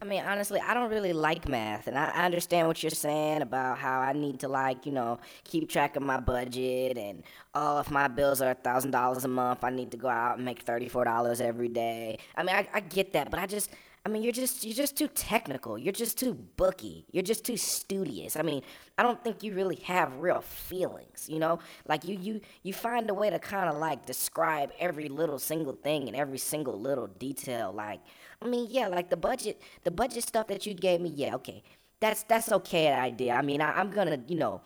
I mean, honestly, I don't really like math, and I, understand what you're saying about how I need to like, you know, keep track of my budget, and oh, if my bills are thousand dollars a month, I need to go out and make thirty four dollars every day. I mean, I, I get that, but I just, I mean, you're just you're just too technical. You're just too booky. You're just too studious. I mean, I don't think you really have real feelings. You know, like you you you find a way to kind of like describe every little single thing and every single little detail. Like, I mean, yeah, like the budget the budget stuff that you gave me. Yeah, okay, that's that's okay idea. I mean, I, I'm gonna you know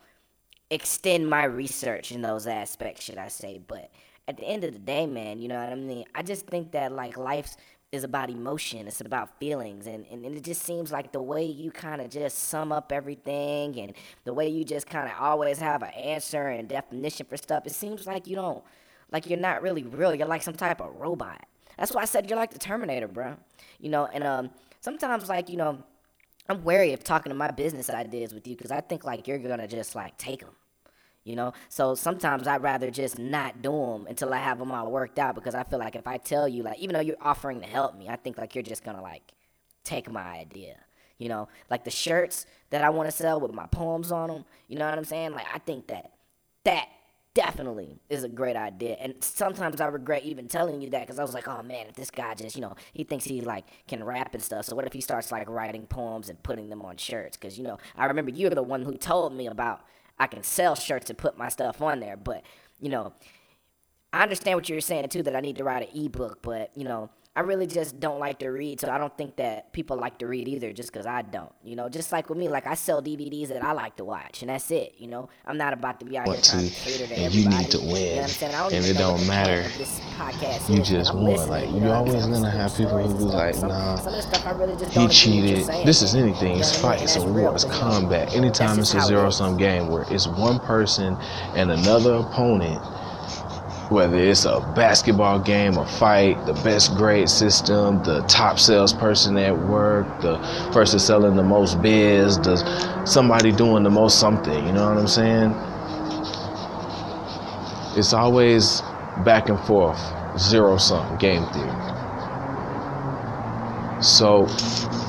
extend my research in those aspects, should I say? But at the end of the day, man, you know what I mean. I just think that like life's is about emotion. It's about feelings, and, and, and it just seems like the way you kind of just sum up everything, and the way you just kind of always have an answer and definition for stuff. It seems like you don't, like you're not really real. You're like some type of robot. That's why I said you're like the Terminator, bro. You know, and um, sometimes like you know, I'm wary of talking to my business ideas with you because I think like you're gonna just like take them you know? So sometimes i'd rather just not do them until i have them all worked out because i feel like if i tell you like even though you're offering to help me i think like you're just gonna like take my idea you know? Like the shirts that i want to sell with my poems on them you know what i'm saying? Like i think that that definitely is a great idea and sometimes i regret even telling you that because i was like oh man if this guy just you know he thinks he like can rap and stuff so what if he starts like writing poems and putting them on shirts because you know i remember you were the one who told me about I can sell shirts and put my stuff on there. But, you know, I understand what you're saying too that I need to write an ebook, but, you know, I really just don't like to read, so I don't think that people like to read either just because I don't. You know, just like with me, like I sell DVDs that I like to watch, and that's it. You know, I'm not about to be out here trying to cater to and everybody. you need to win, You know and it don't matter. podcast You just won. Like you're always gonna have people who be like, nah, he cheated. This is anything. It's fight. It's a war. It's combat. Anytime it's a zero sum game where it's one person and another opponent whether it's a basketball game, a fight, the best grade system, the top salesperson at work, the person selling the most biz, the somebody doing the most something, you know what I'm saying? It's always back and forth, zero sum game theory. So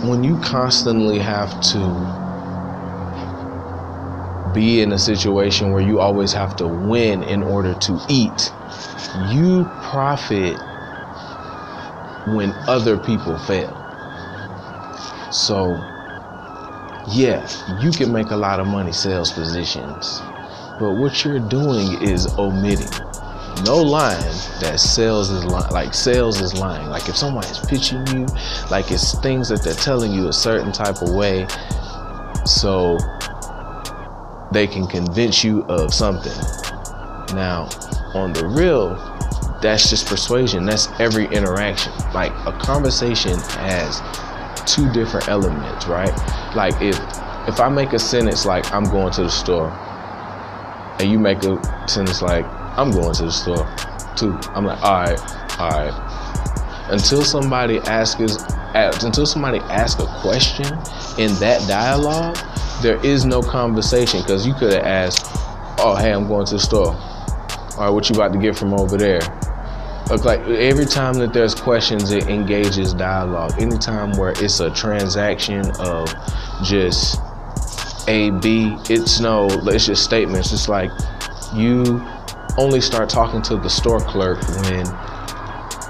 when you constantly have to be in a situation where you always have to win in order to eat, you profit when other people fail. So, yeah, you can make a lot of money sales positions, but what you're doing is omitting. No lying that sales is lying. Like sales is lying. Like if someone is pitching you, like it's things that they're telling you a certain type of way, so they can convince you of something. Now, on the real, that's just persuasion. That's every interaction. Like a conversation has two different elements, right? Like if if I make a sentence like I'm going to the store, and you make a sentence like I'm going to the store too, I'm like, all right, all right. Until somebody asks until somebody asks a question in that dialogue, there is no conversation because you could have asked, "Oh, hey, I'm going to the store. All right, what you about to get from over there?" Look, like every time that there's questions, it engages dialogue. Anytime where it's a transaction of just A, B, it's no, it's just statements. It's like you only start talking to the store clerk when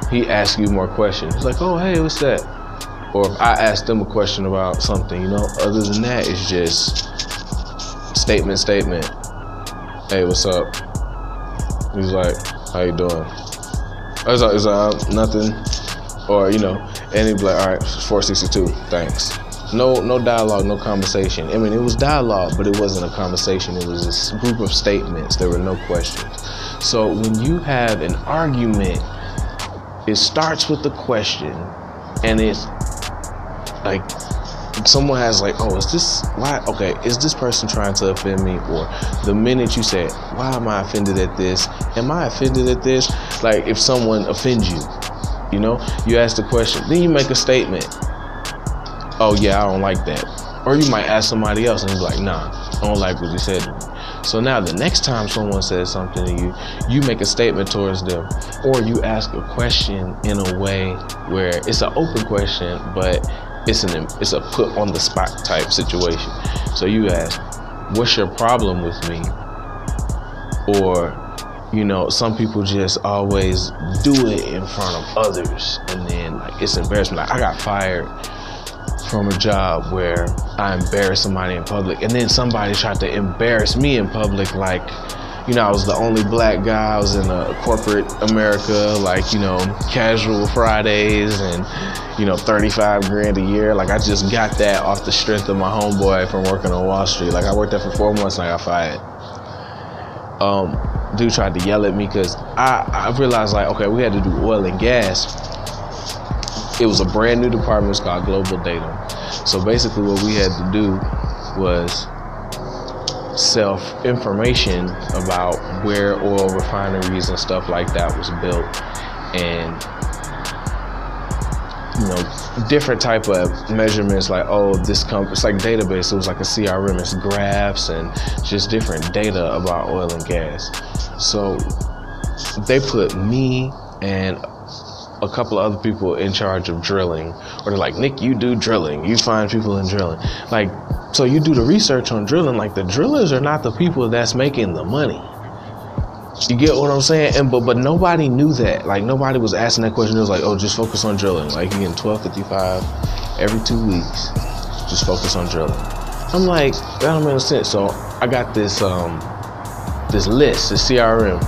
he asks you more questions. It's like, oh, hey, what's that? or if I ask them a question about something, you know. Other than that, it's just statement, statement. Hey, what's up? He's like, how you doing? It's like, it's like nothing, or you know, and he'd be like, all right, 462, thanks. No, no dialogue, no conversation. I mean, it was dialogue, but it wasn't a conversation. It was a group of statements. There were no questions. So when you have an argument, it starts with the question, and it's like someone has like, oh, is this why? Okay, is this person trying to offend me? Or the minute you say, why am I offended at this? Am I offended at this? Like if someone offends you, you know, you ask the question, then you make a statement. Oh yeah, I don't like that. Or you might ask somebody else and he's like, nah, I don't like what you said So now the next time someone says something to you, you make a statement towards them, or you ask a question in a way where it's an open question, but it's an it's a put on the spot type situation. So you ask, "What's your problem with me?" Or, you know, some people just always do it in front of others, and then like it's embarrassment. Like I got fired from a job where I embarrassed somebody in public, and then somebody tried to embarrass me in public, like you know, I was the only black guy. I was in a corporate America, like, you know, casual Fridays and, you know, 35 grand a year. Like, I just got that off the strength of my homeboy from working on Wall Street. Like, I worked there for four months and I got fired. Um, dude tried to yell at me because I, I realized, like, okay, we had to do oil and gas. It was a brand new department. It's called Global Data. So basically, what we had to do was self information about where oil refineries and stuff like that was built and you know different type of measurements like oh this company it's like database it was like a crm it's graphs and just different data about oil and gas. So they put me and a couple of other people in charge of drilling or they're like nick you do drilling you find people in drilling. Like so you do the research on drilling, like the drillers are not the people that's making the money. You get what I'm saying? And but but nobody knew that. Like nobody was asking that question. It was like, oh, just focus on drilling. Like you getting 1255 every two weeks. Just focus on drilling. I'm like, that don't make no sense. So I got this um this list, the CRM,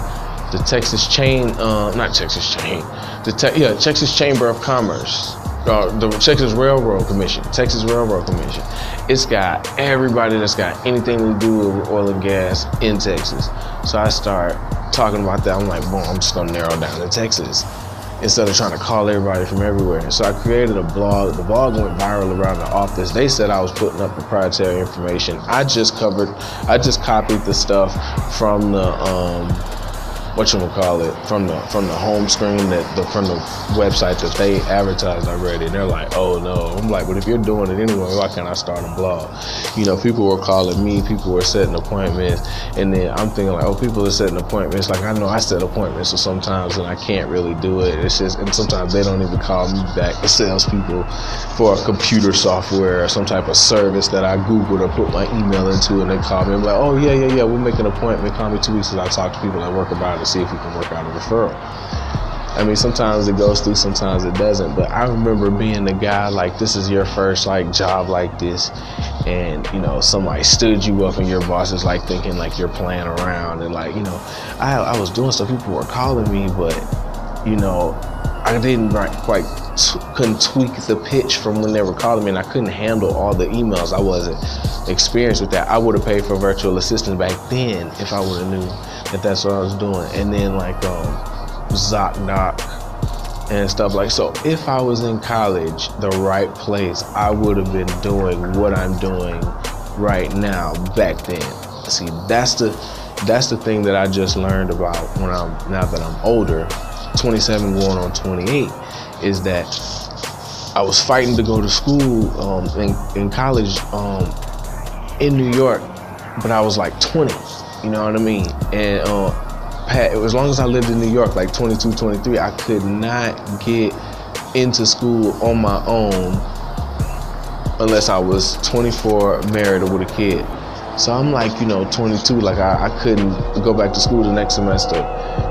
the Texas Chain, uh, not Texas Chain, the te- yeah Texas Chamber of Commerce, uh, the Texas Railroad Commission, Texas Railroad Commission it's got everybody that's got anything to do with oil and gas in Texas. So I start talking about that. I'm like, boom, I'm just gonna narrow down to Texas instead of trying to call everybody from everywhere. So I created a blog. The blog went viral around the office. They said I was putting up proprietary information. I just covered, I just copied the stuff from the um, what you gonna call it from the from the home screen that the from the website that they advertised already. They're like, oh no. I'm like, but if you're doing it anyway, why can't I start a blog? You know, people were calling me, people were setting appointments, and then I'm thinking like, oh, people are setting appointments. Like I know I set appointments, so sometimes and I can't really do it. It's just and sometimes they don't even call me back. The salespeople for a computer software or some type of service that I googled or put my email into, and they call me. I'm like, oh yeah, yeah, yeah, we'll make an appointment. Call me two weeks, and I talk to people that work about it to see if we can work out a referral. I mean, sometimes it goes through, sometimes it doesn't. But I remember being the guy like, this is your first like job like this, and you know, somebody stood you up, and your boss is like thinking like you're playing around, and like, you know, I I was doing stuff, people were calling me, but you know, I didn't quite t- couldn't tweak the pitch from when they were calling me, and I couldn't handle all the emails. I wasn't experienced with that. I would have paid for virtual assistant back then if I would have knew that that's what I was doing. And then like um, ZocDoc and stuff like so. If I was in college, the right place, I would have been doing what I'm doing right now back then. See, that's the that's the thing that I just learned about when I'm now that I'm older, 27 going on 28, is that I was fighting to go to school um, in, in college um, in New York, but I was like 20. You know what I mean? And uh, Pat, as long as I lived in New York, like 22, 23, I could not get into school on my own unless I was 24, married, or with a kid. So I'm like, you know, 22, like I, I couldn't go back to school the next semester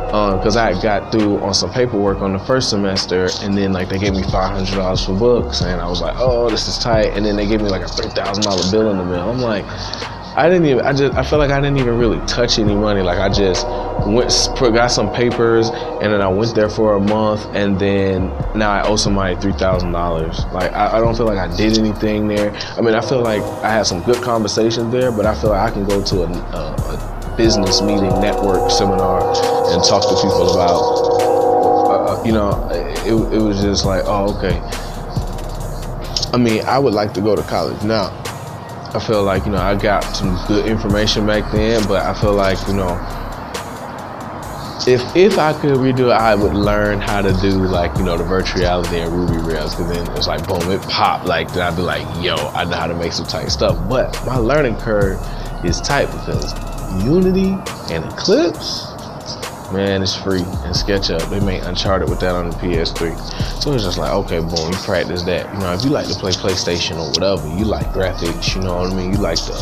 because uh, I got through on some paperwork on the first semester, and then like they gave me $500 for books, and I was like, oh, this is tight. And then they gave me like a $3,000 bill in the mail. I'm like, I didn't even. I just. I felt like I didn't even really touch any money. Like I just went, got some papers, and then I went there for a month, and then now I owe somebody three thousand dollars. Like I, I, don't feel like I did anything there. I mean, I feel like I had some good conversations there, but I feel like I can go to a, a, a business meeting, network seminar, and talk to people about. Uh, uh, you know, it, it was just like, oh, okay. I mean, I would like to go to college now I feel like, you know, I got some good information back then, but I feel like, you know, if if I could redo it, I would learn how to do like, you know, the virtual reality and Ruby Rails, because then it's like, boom, it popped. Like, then I'd be like, yo, I know how to make some tight stuff. But my learning curve is tight because Unity and Eclipse, Man, it's free. And SketchUp, they made Uncharted with that on the PS3. So it's just like, okay, boom, you practice that. You know, if you like to play PlayStation or whatever, you like graphics, you know what I mean? You like to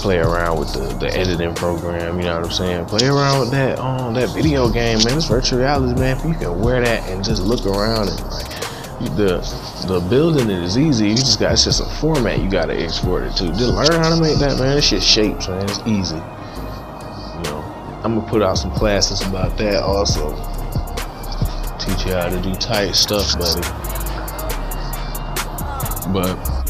play around with the, the editing program, you know what I'm saying? Play around with that um that video game, man. It's virtual reality, man. You can wear that and just look around and like the the building it is easy. You just got it's just a format you gotta export it to. Just learn how to make that, man. It's just shapes, man. It's easy. I'm gonna put out some classes about that also. Teach you how to do tight stuff, buddy. But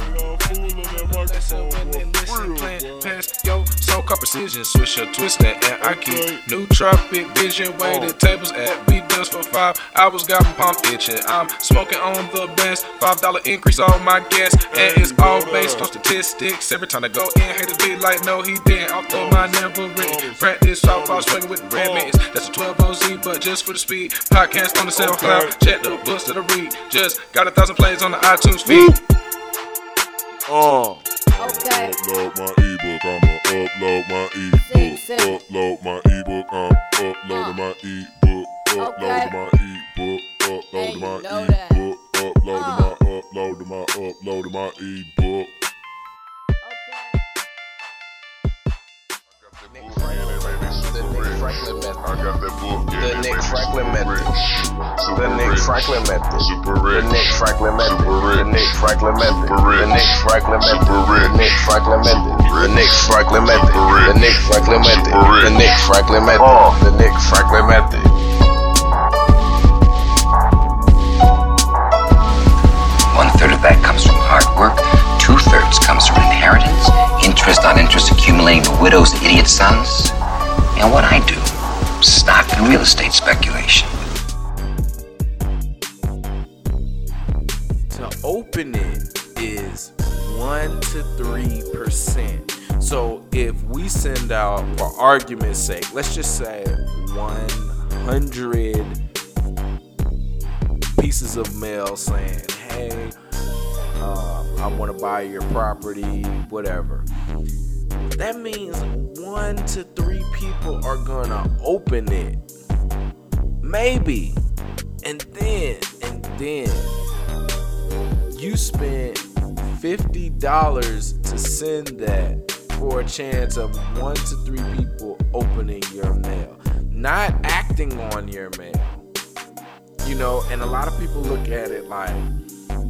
car precision, swisher, twister, and I keep nootropic vision. Waited oh. tables at B dust for five hours, got my palm itching. I'm smoking on the best, five dollar increase on my gas, and it's all based on statistics. Every time I go in, haters be like, no, he didn't. Although my never written, oh. practice softball swinging with red mittens. That's a 12 OZ, but just for the speed. Podcast on the SoundCloud, check the books that I read. Just got a thousand plays on the iTunes feed. Oh. Okay. Upload my ebook, I'ma upload my ebook. Upload my ebook, I'm uploading my ebook. Uploading my ebook. Uploading my ebook. Uploading my uploading my uploading my ebook. Franklin method. I got that book. The Nick Franklin method. The Nick Franklin method. Super rich. The Nick Franklin method. The Nick Franklin method. The Nick Franklin method. The Nick Franklin method. The Nick Franklin method. The Nick Franklin method. The Nick Franklin method. The Nick Franklin method. One third of that comes from hard work. Two thirds comes from inheritance, interest on interest accumulating to widows' idiot sons. And what I do, stock and real estate speculation. To open it is 1 to 3%. So if we send out, for argument's sake, let's just say 100 pieces of mail saying, hey, uh, I want to buy your property, whatever that means one to three people are gonna open it. Maybe. And then, and then you spent $50 to send that for a chance of one to three people opening your mail, not acting on your mail. You know, and a lot of people look at it like,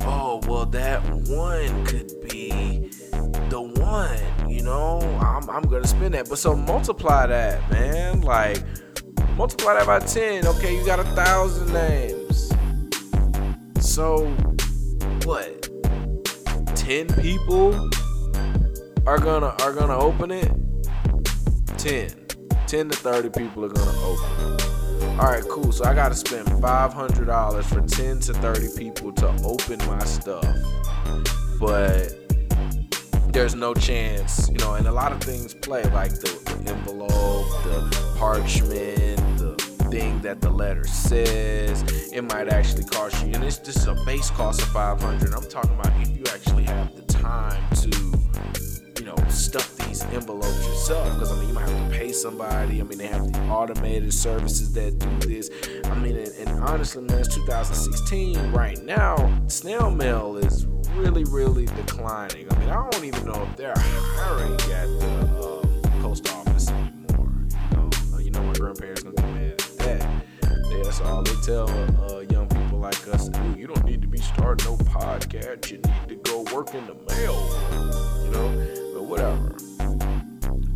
oh, well, that one could be you know, I'm, I'm gonna spend that. But so multiply that, man. Like, multiply that by 10. Okay, you got a thousand names. So, what? 10 people are gonna are gonna open it? 10. 10 to 30 people are gonna open it. Alright, cool. So I gotta spend $500 for 10 to 30 people to open my stuff. But there's no chance, you know, and a lot of things play like the, the envelope, the parchment, the thing that the letter says. It might actually cost you, and it's just a base cost of 500. I'm talking about if you actually have the time to, you know, stuff these envelopes yourself. Because I mean, you might have to pay somebody. I mean, they have the automated services that do this. I mean, and, and honestly, man, it's 2016 right now. Snail mail is really, really declining. I mean, I don't even know if they're hiring at the um, post office anymore. You know, uh, you know my grandparents gonna get mad at that. Yeah, that's all they tell uh, young people like us do. You don't need to be starting no podcast. You need to go work in the mail. You know, but whatever.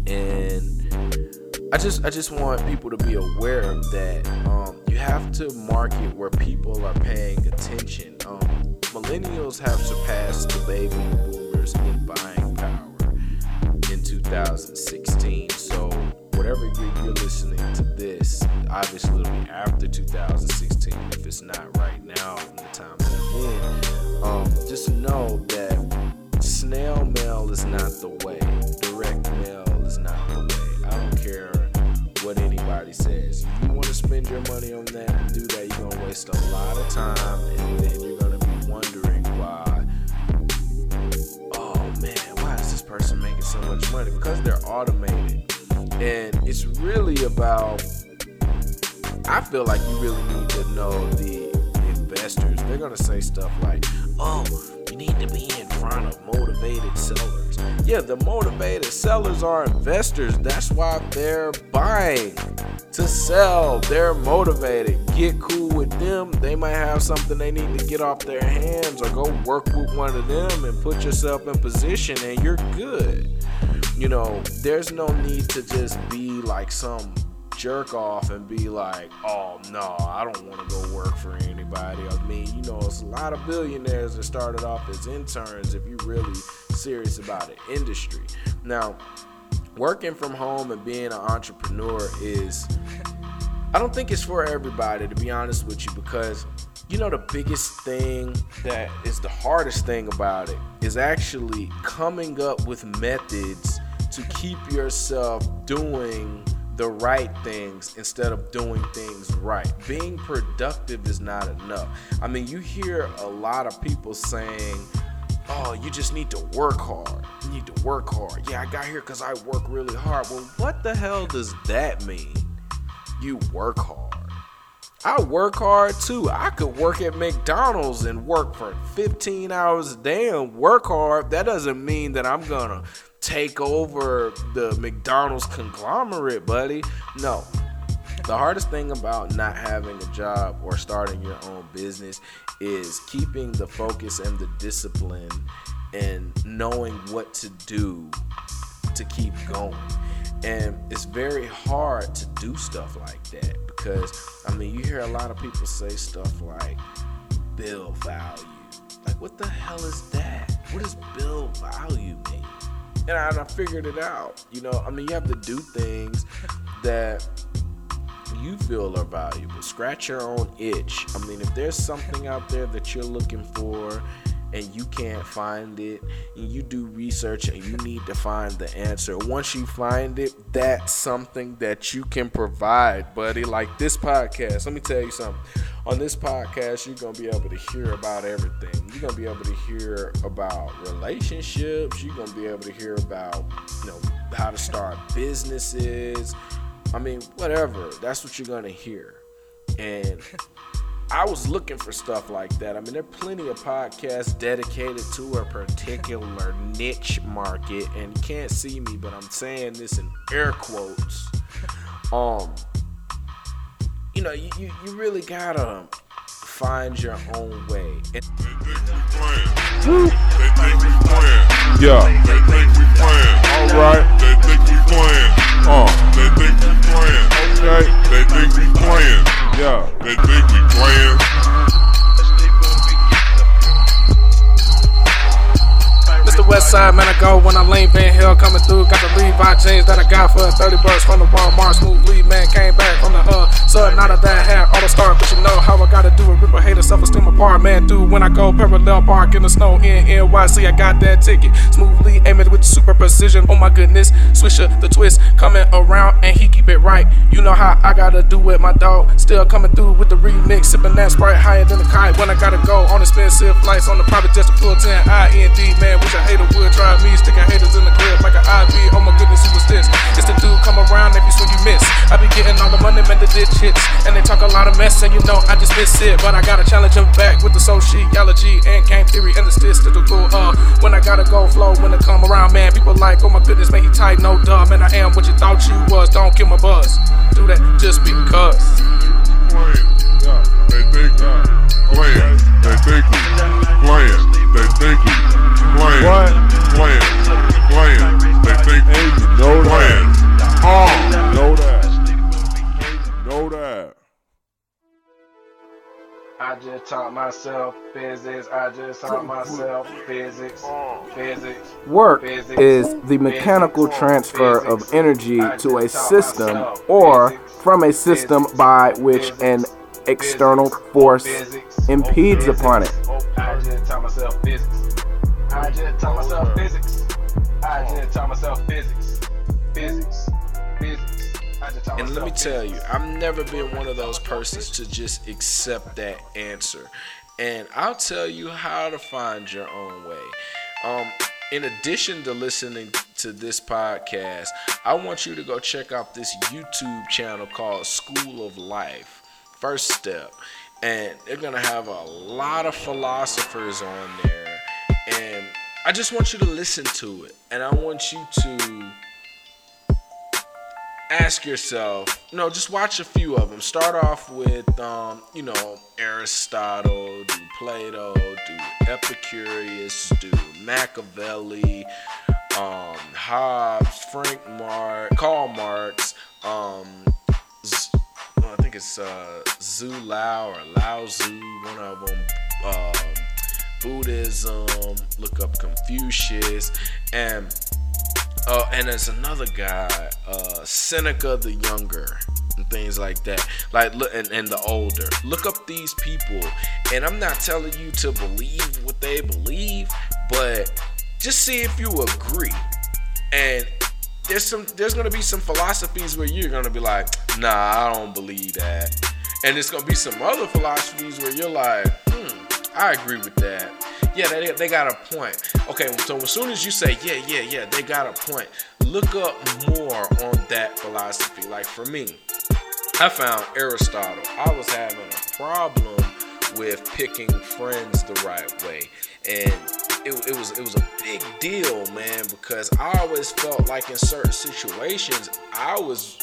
And I just, I just want people to be aware of that um, you have to market where people are paying attention. Um, millennials have surpassed the baby boomers in buying power in 2016. So, whatever you're, you're listening to this, obviously it'll be after 2016 if it's not right now in the time that I'm in. Um, just know that snail mail is not the way, direct mail is not the way. I don't care what anybody says. If you want to spend your money on that do that, you're going to waste a lot of time and much money because they're automated. And it's really about I feel like you really need to know the investors. They're gonna say stuff like, "Oh, you need to be in front of motivated sellers." Yeah, the motivated sellers are investors. That's why they're buying to sell. They're motivated. Get cool with them. They might have something they need to get off their hands, or go work with one of them and put yourself in position, and you're good. You know, there's no need to just be like some jerk off and be like, oh no, I don't want to go work for anybody. I mean, you know, it's a lot of billionaires that started off as interns if you're really serious about the industry. Now, working from home and being an entrepreneur is, I don't think it's for everybody, to be honest with you, because you know, the biggest thing that is the hardest thing about it is actually coming up with methods to keep yourself doing the right things instead of doing things right. Being productive is not enough. I mean, you hear a lot of people saying, oh, you just need to work hard. You need to work hard. Yeah, I got here because I work really hard. Well, what the hell does that mean? You work hard. I work hard too. I could work at McDonald's and work for 15 hours a day and work hard. That doesn't mean that I'm gonna take over the McDonald's conglomerate, buddy. No. The hardest thing about not having a job or starting your own business is keeping the focus and the discipline and knowing what to do to keep going. And it's very hard to do stuff like that because, I mean, you hear a lot of people say stuff like bill value. Like, what the hell is that? What does bill value mean? and I, and I figured it out. You know, I mean, you have to do things that you feel are valuable. Scratch your own itch. I mean, if there's something out there that you're looking for and you can't find it, and you do research and you need to find the answer. Once you find it, that's something that you can provide, buddy. Like this podcast. Let me tell you something. On this podcast, you're gonna be able to hear about everything. You're gonna be able to hear about relationships. You're gonna be able to hear about, you know, how to start businesses. I mean, whatever. That's what you're gonna hear. And I was looking for stuff like that. I mean, there are plenty of podcasts dedicated to a particular niche market, and you can't see me, but I'm saying this in air quotes. Um, you know, you, you, you really gotta find your own way. And- Woo. They think we playing. Yeah. They think we playing. All right. They think we playing. Uh. They think we playing. Okay. They think we playing. Yeah. They think we playing. Mr. Westside, man, I go when I lean Van Hill coming through. Got the Levi jeans that I got for 30 bucks from the Walmart. Smooth lead, man, came back from the uh, So Not of that hat, the start, but you know how I gotta do it. Rip a hater, self esteem apart, man. Dude, when I go parallel park in the snow in NYC. I got that ticket. Smoothly aiming with super precision. Oh my goodness, Swisher, the twist coming around, and he keep it right. You know how I gotta do it, my dog. Still coming through with the remix, sipping that sprite higher than the kite. When I gotta go on expensive flights on the private jet to pull 10 IND, man. Wish a hater would try me, sticking haters in the crib like an IV. Oh my goodness, who was this? It's the dude come around every swing you miss. I be getting all the money, man, the ditch hits. And they talk a lot of mess, and you know I just miss it. But I gotta challenge him back with the allergy, and game theory, and the statistical. Uh, when I gotta go flow, when it come around, man, people like, oh my goodness, man, he tight, no duh, man, I am what you thought you was. Don't kill my buzz. Do that just because. Playing. Yeah. They think we playing. They think we playing. They think we playing. Playing. Playing. They think we playing. Oh. Know that. Know that. I just taught myself physics. I just taught myself physics. Physics. Work Physics. is the mechanical Physics. transfer of energy to a system or from a system by which an external Physics. force Physics. impedes Physics. upon it. I just taught myself physics. I just taught myself physics. I just taught myself physics. Physics. Physics. I just taught And let me tell you. I've never been one of those persons to just accept that answer. And I'll tell you how to find your own way. Um, in addition to listening to this podcast, I want you to go check out this YouTube channel called School of Life. First step. And they're going to have a lot of philosophers on there. And I just want you to listen to it. And I want you to ask yourself, no, just watch a few of them. Start off with, um, you know, Aristotle, do Plato, do Epicurus, do Machiavelli, um, Hobbes, Frank Mark, Karl Marx, um, think it's uh, Zhu Lao or Lao Zhu, one of them. Um, Buddhism, look up Confucius, and uh, and there's another guy, uh, Seneca the Younger, and things like that. Like, look, and, and the older. Look up these people, and I'm not telling you to believe what they believe, but just see if you agree. And there's some, there's gonna be some philosophies where you're gonna be like, nah, I don't believe that. And there's gonna be some other philosophies where you're like, hmm, I agree with that yeah, they, they got a point. Okay, so as soon as you say, yeah, yeah, yeah, they got a point, look up more on that philosophy. Like for me, I found Aristotle. I was having a problem with picking friends the right way. And it, it was it was a big deal, man, because I always felt like in certain situations I was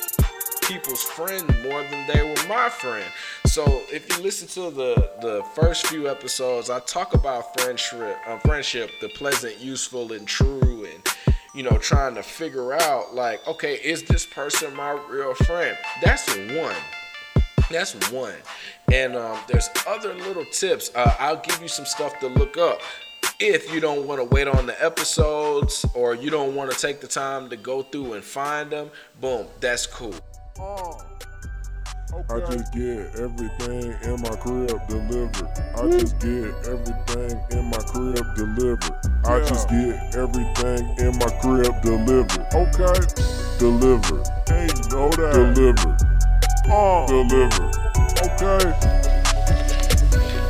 people's friend more than they were my friend. So if you listen to the the first few episodes, I talk about friendship, uh, friendship, the pleasant, useful, and true, and you know, trying to figure out like, okay, is this person my real friend? That's one. That's one. And um, there's other little tips. Uh, I'll give you some stuff to look up if you don't want to wait on the episodes or you don't want to take the time to go through and find them, boom, that's cool. Oh. Okay. I just get everything in my crib delivered. I just get everything in my crib delivered. Yeah. I just get everything in my crib delivered. Okay. Delivered. Hey, you know that. Delivered. Uh. Delivered. Okay.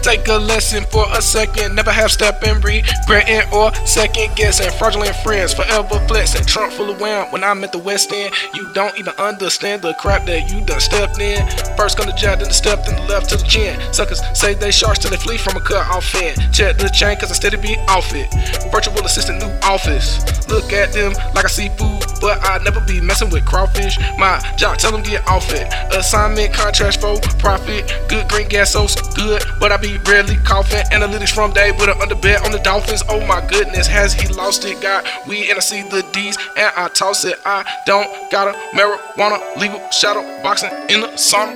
Take a lesson for a second. Never have step and regretting or second guessing. Fraudulent friends forever flexing. Trunk full of wham when I'm at the West End. You don't even understand the crap that you done stepped in. First the jab, then the step, then the left to the chin. Suckers say they sharks till they flee from a cut off fin. Check the chain cause I steady be off it. Virtual assistant, new office. Look at them like I see food, but I never be messing with crawfish. My job, tell them get off it. Assignment, contracts for profit. Good green gas, so good, but I be rarely coughing. Analytics from day with an underbed on the Dolphins. Oh my goodness, has he lost it? Got we and I see the D's and I toss it. I don't got a marijuana legal shadow boxing in the sauna.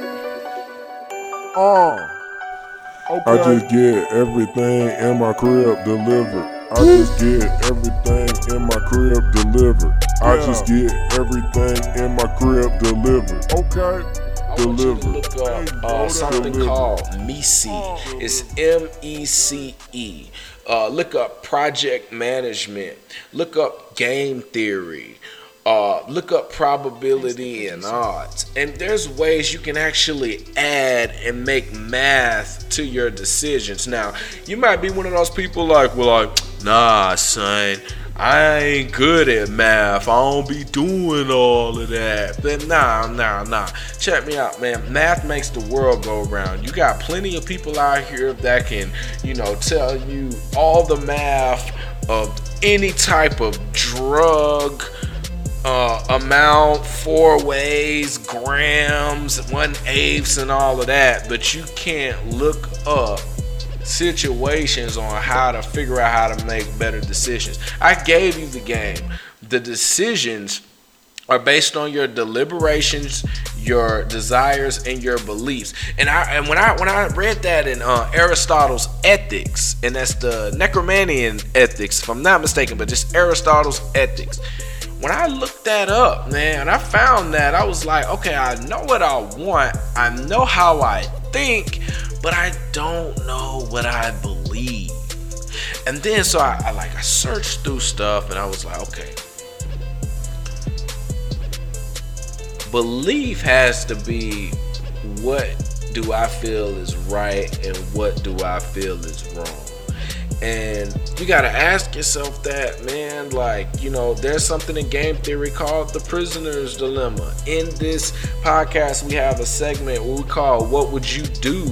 Oh. Okay. I just get everything in my crib delivered. I just get everything in my crib delivered. Yeah. I just get everything in my crib delivered. Okay look up uh, something called MECE. It's M E C E. Uh, look up project management. Look up game theory. Uh, look up probability and odds. And there's ways you can actually add and make math to your decisions. Now, you might be one of those people like, well, like, nah, son. I ain't good at math. I don't be doing all of that. But nah, nah, nah. Check me out, man. Math makes the world go around. You got plenty of people out here that can, you know, tell you all the math of any type of drug. Uh, amount, four ways, grams, one eighths, and all of that, but you can't look up situations on how to figure out how to make better decisions. I gave you the game. The decisions are based on your deliberations, your desires, and your beliefs. And I and when I when I read that in uh, Aristotle's Ethics, and that's the Nicomachean Ethics, if I'm not mistaken, but just Aristotle's Ethics. When I looked that up, man, I found that, I was like, okay, I know what I want, I know how I think, but I don't know what I believe. And then so I, I like I searched through stuff and I was like, okay. Belief has to be what do I feel is right and what do I feel is wrong. And you gotta ask yourself that, man. Like, you know, there's something in game theory called the prisoner's dilemma. In this podcast, we have a segment we call What Would You Do?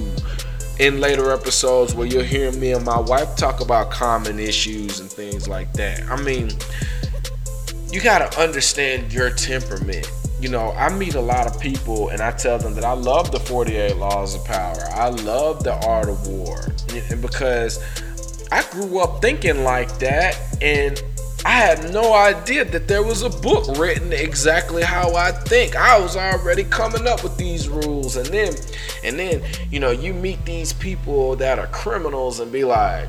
In later episodes, where you'll hear me and my wife talk about common issues and things like that. I mean, you gotta understand your temperament you know, I meet a lot of people and I tell them that I love the 48 Laws of Power. I love the Art of War. And because I grew up thinking like that and had no idea that there was a book written exactly how I think. I was already coming up with these rules and then and then, you know, you meet these people that are criminals and be like,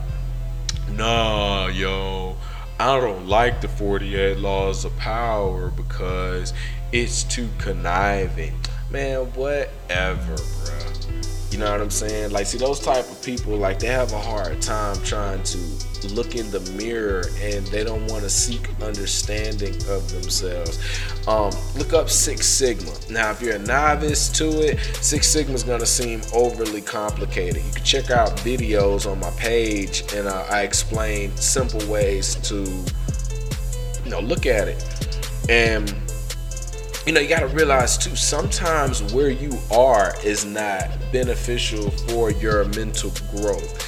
"Nah, yo, I don't like the 48 laws of power because it's too conniving. Man, whatever, bro. You know what I'm saying? Like, see, those type of people, like, they have a hard time trying to look in the mirror and they don't want to seek understanding of themselves. Um, look up Six Sigma. Now, if you're a novice to it, Six Sigma is going to seem overly complicated. You can check out videos on my page and uh, I explain simple ways to, you know, look at it. And you know, you got to realize too, sometimes where you are is not beneficial for your mental growth.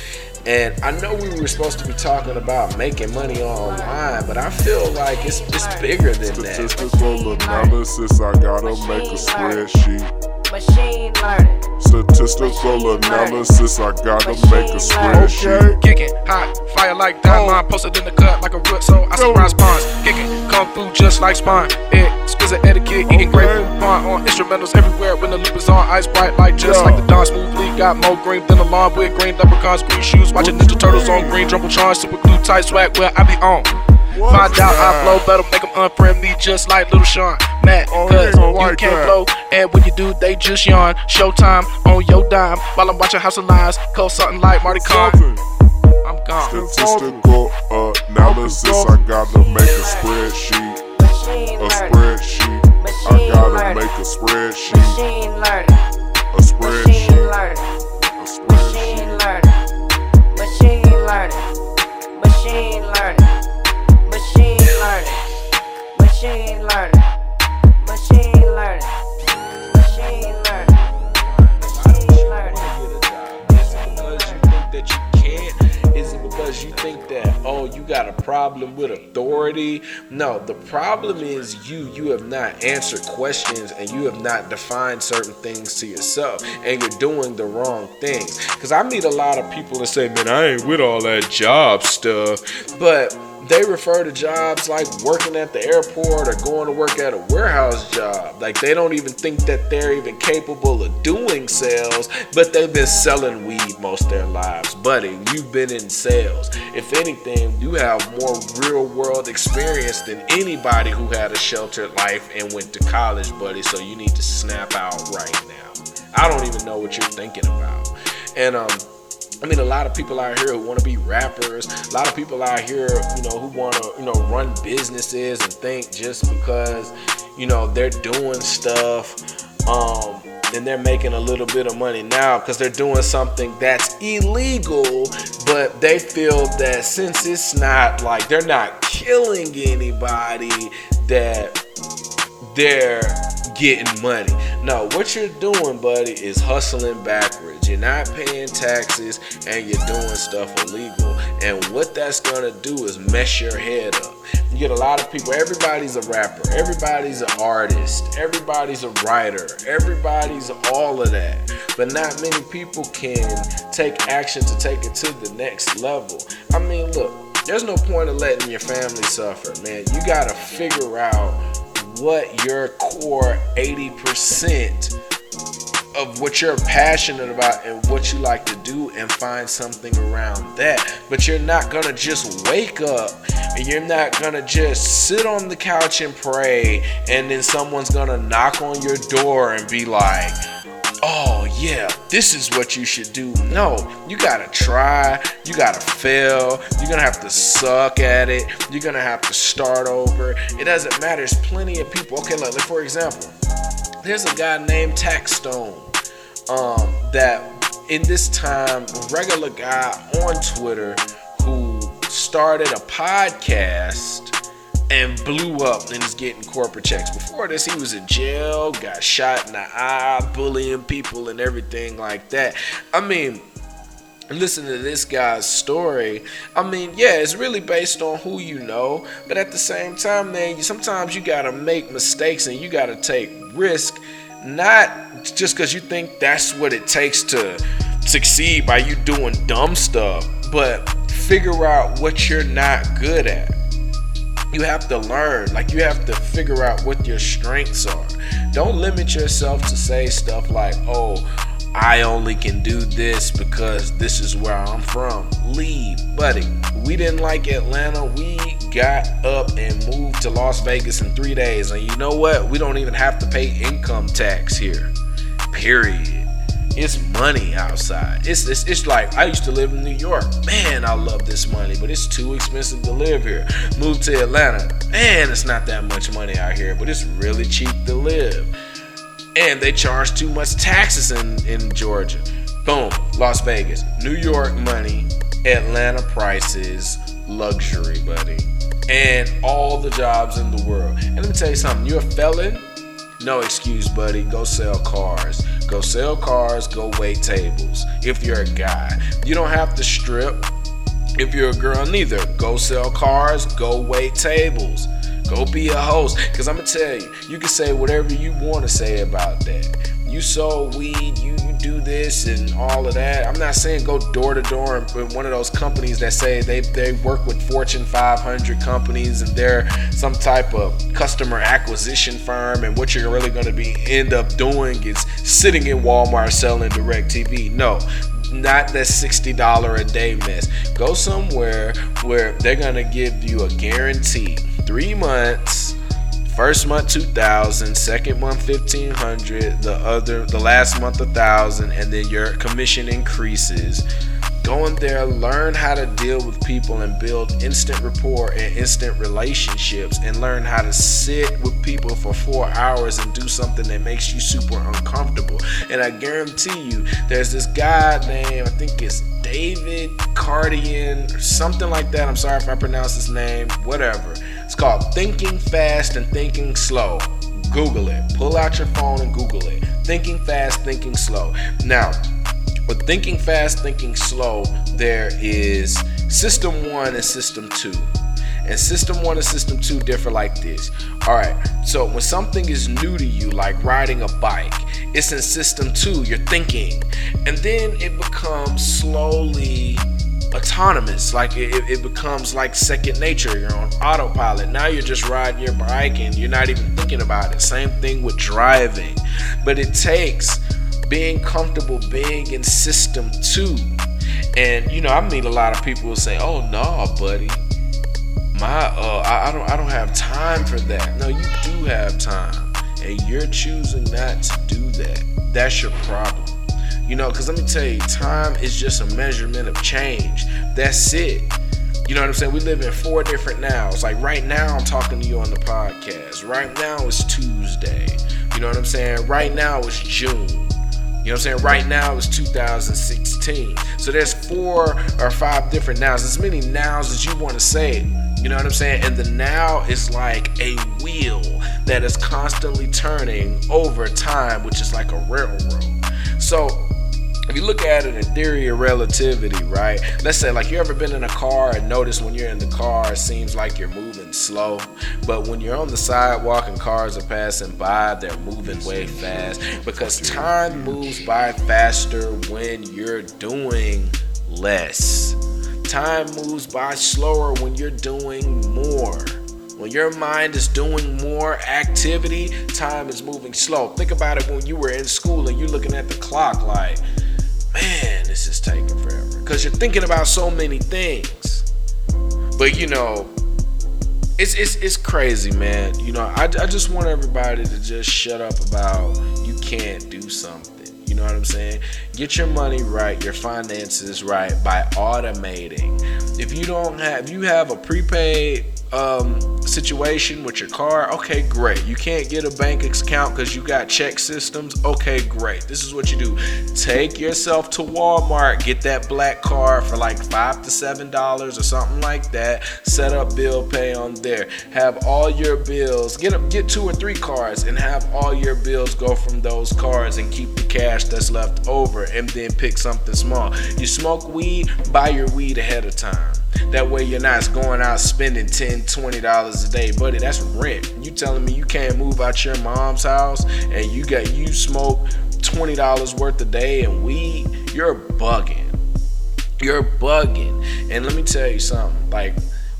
And I know we were supposed to be talking about making money online, but I feel like it's, it's bigger than that. Statistical analysis, I gotta make a spreadsheet. Machine learning. Statistical analysis, I gotta make a spreadsheet. Kicking hot, fire like diamond, oh. posted in the cut like a root, so I surprise spawns. Kicking kung fu just like spawn. Exquisite etiquette, eating great food on instrumentals everywhere when the loop is on. Ice bright like just like the dawn smoothly. Got more green than a lawn with green leprechauns, green shoes. Watching Ninja Turtles on green jumbotron, super glue tight swag where I be on. Find out I blow better, make them unfriend me just like Little Sean. Matt, Oh, cause you don't you like can't that. blow. And when you do, they just yawn. Showtime on your dime while I'm watching House of Lions. Call something like Marty Khan. I'm gone. Statistical analysis, I gotta make a spreadsheet. A spreadsheet. I gotta make a spreadsheet. Machine learning. A spreadsheet. Got a problem with authority? No, the problem is you. You have not answered questions and you have not defined certain things to yourself and you're doing the wrong things. Because I meet a lot of people that say, man, I ain't with all that job stuff. But they refer to jobs like working at the airport or going to work at a warehouse job. Like they don't even think that they're even capable of doing sales, but they've been selling weed most their lives. Buddy, you've been in sales. If anything, you have more real world experience than anybody who had a sheltered life and went to college, buddy. So you need to snap out right now. I don't even know what you're thinking about. And um I mean, a lot of people out here who want to be rappers. A lot of people out here, you know, who want to, you know, run businesses and think just because, you know, they're doing stuff, um, and they're making a little bit of money now because they're doing something that's illegal, but they feel that since it's not like they're not killing anybody, that they're getting money. No, what you're doing, buddy, is hustling backwards. You're not paying taxes and you're doing stuff illegal. And what that's gonna do is mess your head up. You get a lot of people, everybody's a rapper, everybody's an artist, everybody's a writer, everybody's all of that. But not many people can take action to take it to the next level. I mean, look, there's no point of letting your family suffer, man. You gotta figure out what your core 80% of what you're passionate about and what you like to do and find something around that. But you're not gonna just wake up and you're not gonna just sit on the couch and pray and then someone's gonna knock on your door and be like, oh yeah, this is what you should do. No, you gotta try, you gotta fail, you're gonna have to suck at it, you're gonna have to start over. It doesn't matter, there's plenty of people. Okay, look, for example, there's a guy named Taxstone um, that in this time, regular guy on Twitter who started a podcast and blew up and is getting corporate checks. Before this, he was in jail, got shot in the eye, bullying people and everything like that. I mean, listen to this guy's story. I mean, yeah, it's really based on who you know, but at the same time, man, sometimes you gotta make mistakes and you gotta take risk, not just because you think that's what it takes to succeed by you doing dumb stuff, but figure out what you're not good at you have to learn. Like you have to figure out what your strengths are. Don't limit yourself to say stuff like oh i only can do this because this is where i'm from. Leave. Buddy we didn't like atlanta we got up and moved to las vegas in three days. And you know what? We don't even have to pay income tax here. Period it's money outside. It's, it's it's like I used to live in New York. Man, I love this money, but it's too expensive to live here. Moved to Atlanta. Man, it's not that much money out here, but it's really cheap to live. And they charge too much taxes in, in Georgia. Boom, Las Vegas. New York money, Atlanta prices, luxury, buddy. And all the jobs in the world. And let me tell you something, you're a felon, no excuse, buddy. Go sell cars. Go sell cars, go wait tables. If you're a guy, you don't have to strip. If you're a girl, neither. Go sell cars, go wait tables. Go be a host. Because I'm going to tell you, you can say whatever you want to say about that. You sold weed, you, you do this and all of that. I'm not saying go door to door and one of those companies that say they, they work with Fortune 500 companies and they're some type of customer acquisition firm. And what you're really going to be end up doing is sitting in Walmart selling DirecTV. No, not that $60 a day mess. Go somewhere where they're going to give you a guarantee three months first month 2000 second month 1500 the other the last month 1000 and then your commission increases. Go in there learn how to deal with people and build instant rapport and instant relationships and learn how to sit with people for four hours and do something that makes you super uncomfortable. And i guarantee you there's this guy named i think it's david cardian or something like that. I'm sorry if i pronounce his name whatever it's called Thinking Fast and Thinking Slow. Google it. Pull out your phone and Google it. Thinking Fast, Thinking Slow. Now, with Thinking Fast, Thinking Slow, there is System 1 and System 2. And System 1 and System 2 differ like this. Alright, so when something is new to you, like riding a bike, it's in System 2, you're thinking. And then it becomes slowly autonomous. Like it, it becomes like second nature. You're on autopilot. Now you're just riding your bike and you're not even thinking about it. Same thing with driving. But it takes being comfortable being in system two. And you know, I meet a lot of people who say, "Oh no, buddy, my uh, I, I don't I don't have time for that." No, you do have time, and you're choosing not to do that. That's your problem. You know, because let me tell you, time is just a measurement of change. That's it. You know what I'm saying? We live in four different nows. Like right now, I'm talking to you on the podcast. Right now, it's Tuesday. You know what I'm saying? Right now, it's June. You know what I'm saying? Right now, it's 2016. So there's four or five different nows. As many nows as you want to say. You know what I'm saying? And the now is like a wheel that is constantly turning over time, which is like a railroad. So if you look at it in theory of relativity, right? Let's say like you ever been in a car and notice when you're in the car it seems like you're moving slow, but when you're on the sidewalk and cars are passing by, they're moving way fast because time moves by faster when you're doing less. Time moves by slower when you're doing more. When your mind is doing more activity, time is moving slow. Think about it when you were in school and you're looking at the clock like, man, this is taking forever. Because you're thinking about so many things. But you know, it's it's it's crazy, man. You know, I, I just want everybody to just shut up about you can't do something. You know what I'm saying? Get your money right, your finances right by automating. If you don't have, if you have a prepaid um, situation with your car, okay, great. You can't get a bank account because you got ChexSystems, okay, great. This is what you do take yourself to Walmart, get that black card for like five to seven dollars or something like that, set up bill pay on there, have all your bills, get, a, get two or three cards and have all your bills go from those cards and keep the cash that's left over and then pick something small. You smoke weed, buy your weed ahead of time. That way you're not going out spending 10 $20 a day. Buddy, that's rent. You telling me you can't move out your mom's house and you got you smoke $20 worth a day and weed, you're bugging. You're bugging. And let me tell you something, like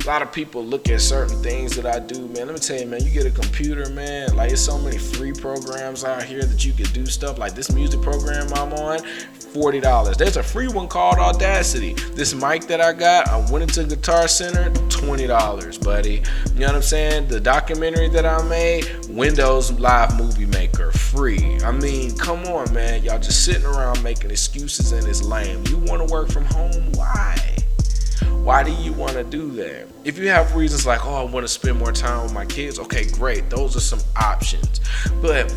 a lot of people look at certain things that I do, man. Let me tell you, man, you get a computer, man. Like, there's so many free programs out here that you can do stuff. Like this music program I'm on, $40. There's a free one called Audacity. This mic that I got, I went into Guitar Center, $20, buddy. You know what I'm saying? The documentary that I made, Windows Live Movie Maker, free. I mean, come on, man. Y'all just sitting around making excuses and it's lame. You want to work from home? Why? Why do you want to do that? If you have reasons like, oh, I want to spend more time with my kids, okay, great. Those are some options. But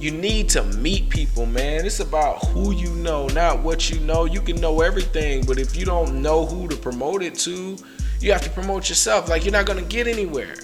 you need to meet people, man. It's about who you know, not what you know. You can know everything, but if you don't know who to promote it to, you have to promote yourself. Like, you're not going to get anywhere.